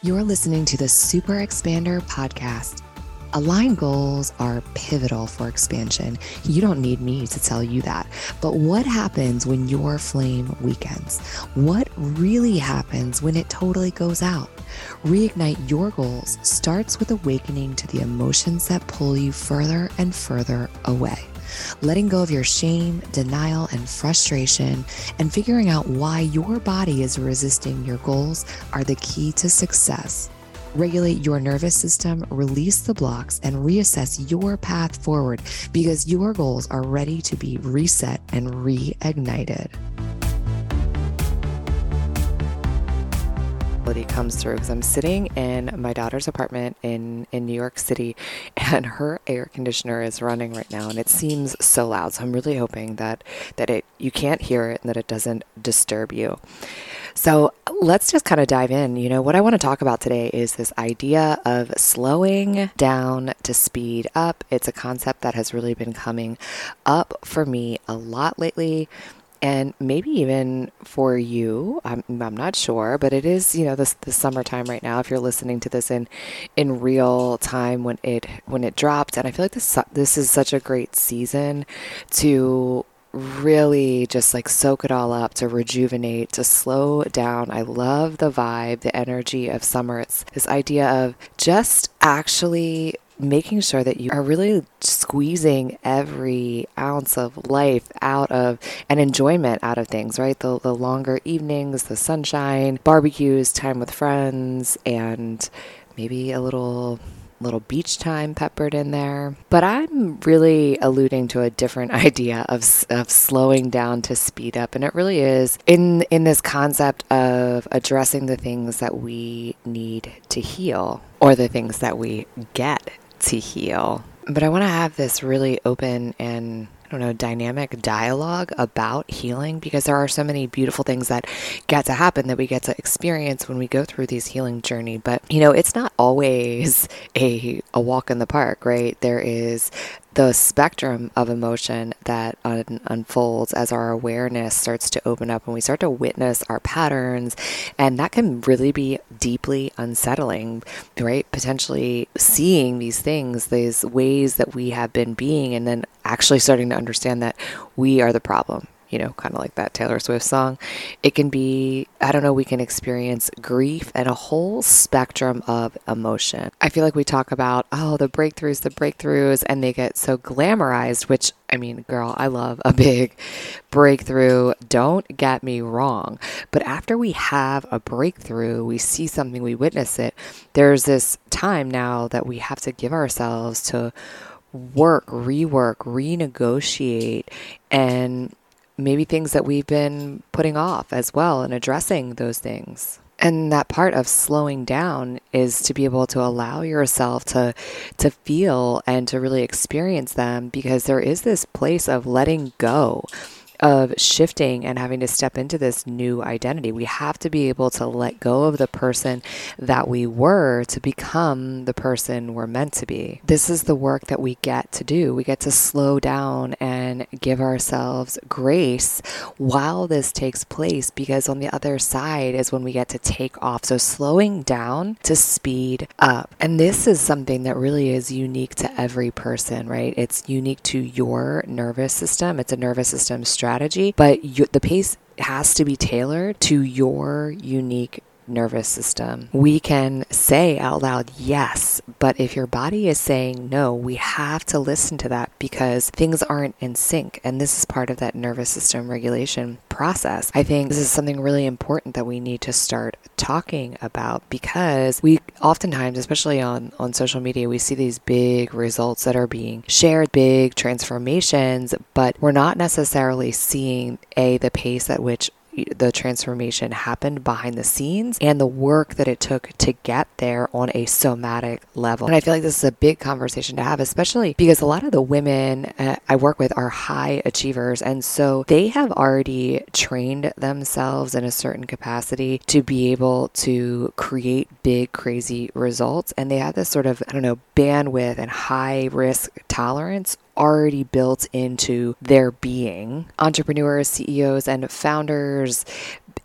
You're listening to the Super Expander podcast. Aligned goals are pivotal for expansion. You don't need me to tell you that. But what happens when your flame weakens? What really happens when it totally goes out? Reignite your goals starts with awakening to the emotions that pull you further and further away. Letting go of your shame, denial, and frustration, and figuring out why your body is resisting your goals are the key to success. Regulate your nervous system, release the blocks, and reassess your path forward because your goals are ready to be reset and reignited. Comes through because I'm sitting in my daughter's apartment in in New York City and her air conditioner is running right now and it seems so loud so I'm really hoping that that it you can't hear it and that it doesn't disturb you. So let's just kind of dive in. You know, what I want to talk about today is this idea of slowing down to speed up. It's a concept that has really been coming up for me a lot lately and maybe even for you I'm, I'm not sure but it is you know the, the summertime right now if you're listening to this in in real time when it when it dropped and i feel like this this is such a great season to really just like soak it all up to rejuvenate to slow down. I love the vibe the energy of summer. It's this idea of just actually making sure that you are really squeezing every ounce of life out of and enjoyment out of things, right? The, the longer evenings, the sunshine, barbecues, time with friends, and maybe a little little beach time peppered in there. But I'm really alluding to a different idea of, of slowing down to speed up. And it really is in, in this concept of addressing the things that we need to heal or the things that we get to heal. But I want to have this really open and I don't know, dynamic dialogue about healing because there are so many beautiful things that get to happen that we get to experience when we go through these healing journey. But you know, it's not always a a walk in the park, right? There is the spectrum of emotion that un- unfolds as our awareness starts to open up and we start to witness our patterns. And that can really be deeply unsettling, right? Potentially seeing these things, these ways that we have been being, and then actually starting to understand that we are the problem you know, kind of like that Taylor Swift song. It can be, I don't know, we can experience grief and a whole spectrum of emotion. I feel like we talk about, oh, the breakthroughs, the breakthroughs, and they get so glamorized, which I mean, girl, I love a big breakthrough. Don't get me wrong. But after we have a breakthrough, we see something, we witness it, there's this time now that we have to give ourselves to work, rework, renegotiate, and maybe things that we've been putting off as well and addressing those things. And that part of slowing down is to be able to allow yourself to to feel and to really experience them because there is this place of letting go of shifting and having to step into this new identity. We have to be able to let go of the person that we were to become the person we're meant to be. This is the work that we get to do. We get to slow down and give ourselves grace while this takes place because on the other side is when we get to take off. So slowing down to speed up. And this is something that really is unique to every person, right? It's unique to your nervous system. It's a nervous system strategy, but you, the pace has to be tailored to your unique nervous system. We can say out loud, yes, but if your body is saying no, we have to listen to that because things aren't in sync. And this is part of that nervous system regulation process. I think this is something really important that we need to start talking about because we oftentimes, especially on, on social media, we see these big results that are being shared, big transformations, but we're not necessarily seeing a the pace at which the transformation happened behind the scenes and the work that it took to get there on a somatic level. And I feel like this is a big conversation to have, especially because a lot of the women uh, I work with are high achievers. And so they have already trained themselves in a certain capacity to be able to create big, crazy results. And they have this sort of, I don't know, bandwidth and high risk tolerance already built into their being. Entrepreneurs, CEOs, and founders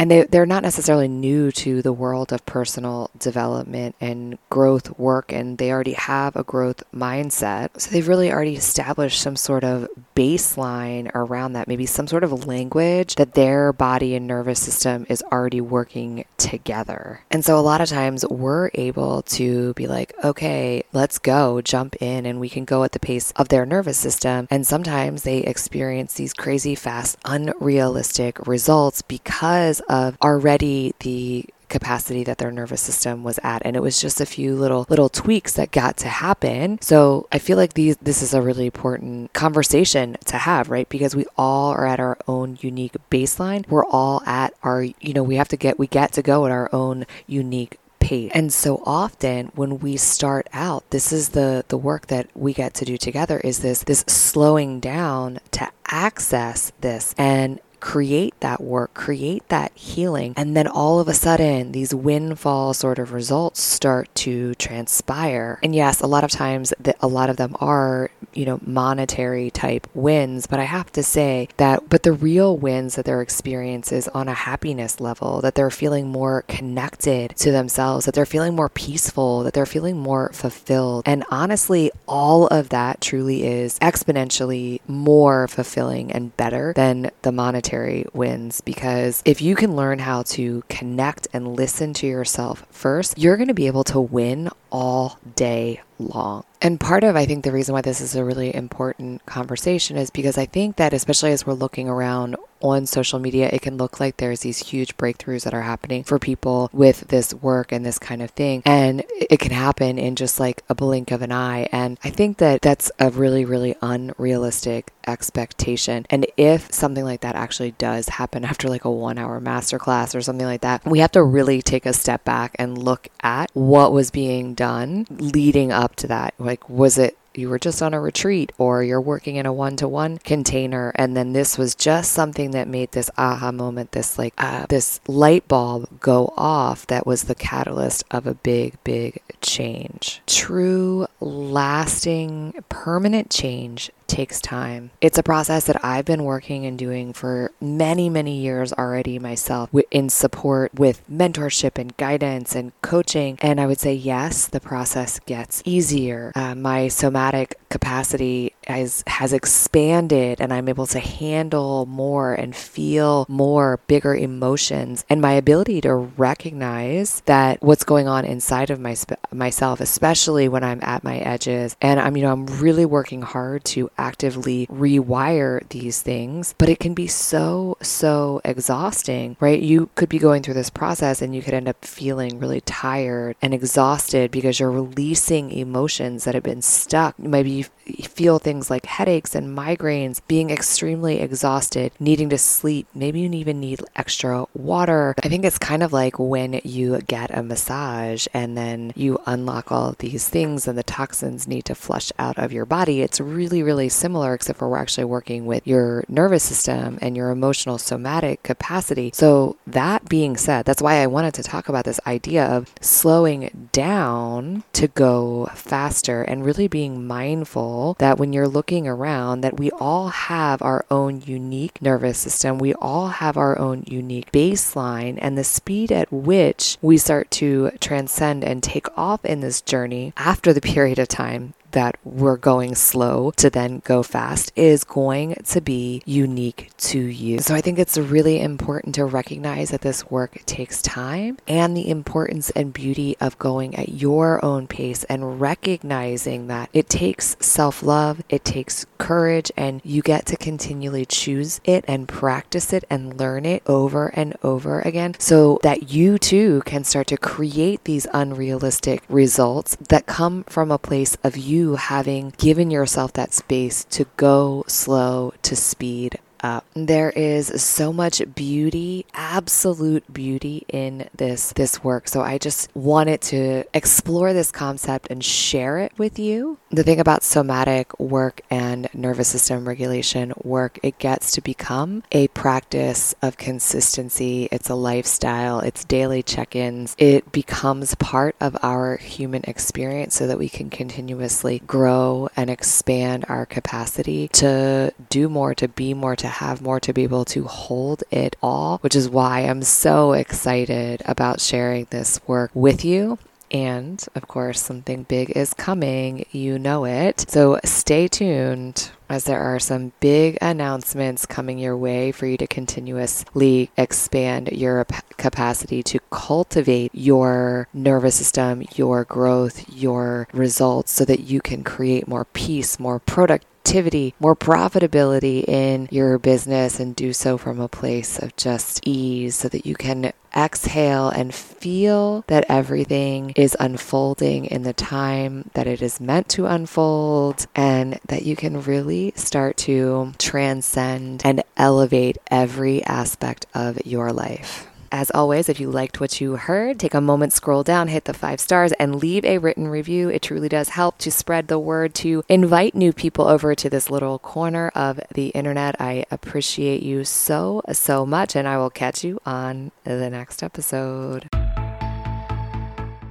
and they, they're not necessarily new to the world of personal development and growth work, and they already have a growth mindset. So they've really already established some sort of baseline around that, maybe some sort of language that their body and nervous system is already working together. And so a lot of times we're able to be like, okay, let's go, jump in, and we can go at the pace of their nervous system. And sometimes they experience these crazy fast, unrealistic results because of already the capacity that their nervous system was at. And it was just a few little little tweaks that got to happen. So i feel like these this is a really important conversation to have right? Because we all are at our own unique baseline. We're all at our you know we have to get we get to go at our own unique pace. And so often when we start out, this is the the work that we get to do together is this this slowing down to access this and create that work, create that healing, and then all of a sudden these windfall sort of results start to transpire. And yes, a lot of times that a lot of them are, you know, monetary type wins, but I have to say that but the real wins that they're experiencing is on a happiness level, that they're feeling more connected to themselves, that they're feeling more peaceful, that they're feeling more fulfilled. And honestly, all of that truly is exponentially more fulfilling and better than the monetary monetary wins because if you can learn how to connect and listen to yourself first, you're going to be able to win all day long. And part of, I think, the reason why this is a really important conversation is because I think that, especially as we're looking around on social media, it can look like there's these huge breakthroughs that are happening for people with this work and this kind of thing. And it can happen in just like a blink of an eye. And I think that that's a really, really unrealistic expectation. And if something like that actually does happen after like a one hour masterclass or something like that, we have to really take a step back and look at what was being done leading up to that. Like, was it you were just on a retreat or you're working in a one to one container. And then this was just something that made this aha moment, this like, uh, this light bulb go off that was the catalyst of a big, big change. True, lasting, permanent change takes time. It's a process that I've been working and doing for many, many years already myself in support with mentorship and guidance and coaching. And I would say, yes, the process gets easier. Uh, my somatic capacity has, has expanded and I'm able to handle more and feel more bigger emotions and my ability to recognize that what's going on inside of my myself especially when I'm at my edges and I'm you know I'm really working hard to actively rewire these things, but it can be so, so exhausting, right? You could be going through this process and you could end up feeling really tired and exhausted because you're releasing emotions that have been stuck. Maybe you feel things like headaches and migraines, being extremely exhausted, needing to sleep. Maybe you even need extra water. I think it's kind of like when you get a massage and then you unlock all of these things and the toxins need to flush out of your body. It's really, really similar, except for we're actually working with your nervous system and your emotional somatic capacity. So, that being said, that's why I wanted to talk about this idea of slowing down to go faster and really being mindful that when you're looking around, that we all have our own unique nervous system, we all have our own unique baseline, and the speed at which we start to transcend and take off in this journey after the period of time that we're going slow to then go fast is going to be unique to you. So I think it's really important to recognize that this work takes time and the importance and beauty of going at your own pace and recognizing that it takes self love, it takes courage, and you get to continually choose it and practice it and learn it over and over again so that you too can start to create these unrealistic results that come from a place of you having given yourself that space to go slow to speed up. There is so much beauty, absolute beauty in this this work. So I just wanted to explore this concept and share it with you. The thing about somatic work and nervous system regulation work, it gets to become a practice of consistency. It's a lifestyle, it's daily check-ins. It becomes part of our human experience so that we can continuously grow and expand our capacity to do more, to be more, to have more to be able to hold it all, which is why I'm so excited about sharing this work with you. And of course, something big is coming. You know it. So stay tuned as there are some big announcements coming your way for you to continuously expand your capacity to cultivate your nervous system, your growth, your results so that you can create more peace, more productivity productivity, more profitability in your business and do so from a place of just ease so that you can exhale and feel that everything is unfolding in the time that it is meant to unfold and that you can really start to transcend and elevate every aspect of your life. As always, if you liked what you heard, take a moment, scroll down, hit the five stars, and leave a written review. It truly does help to spread the word, to invite new people over to this little corner of the internet. I appreciate you so, so much, and I will catch you on the next episode.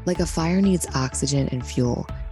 Like a fire needs oxygen and fuel.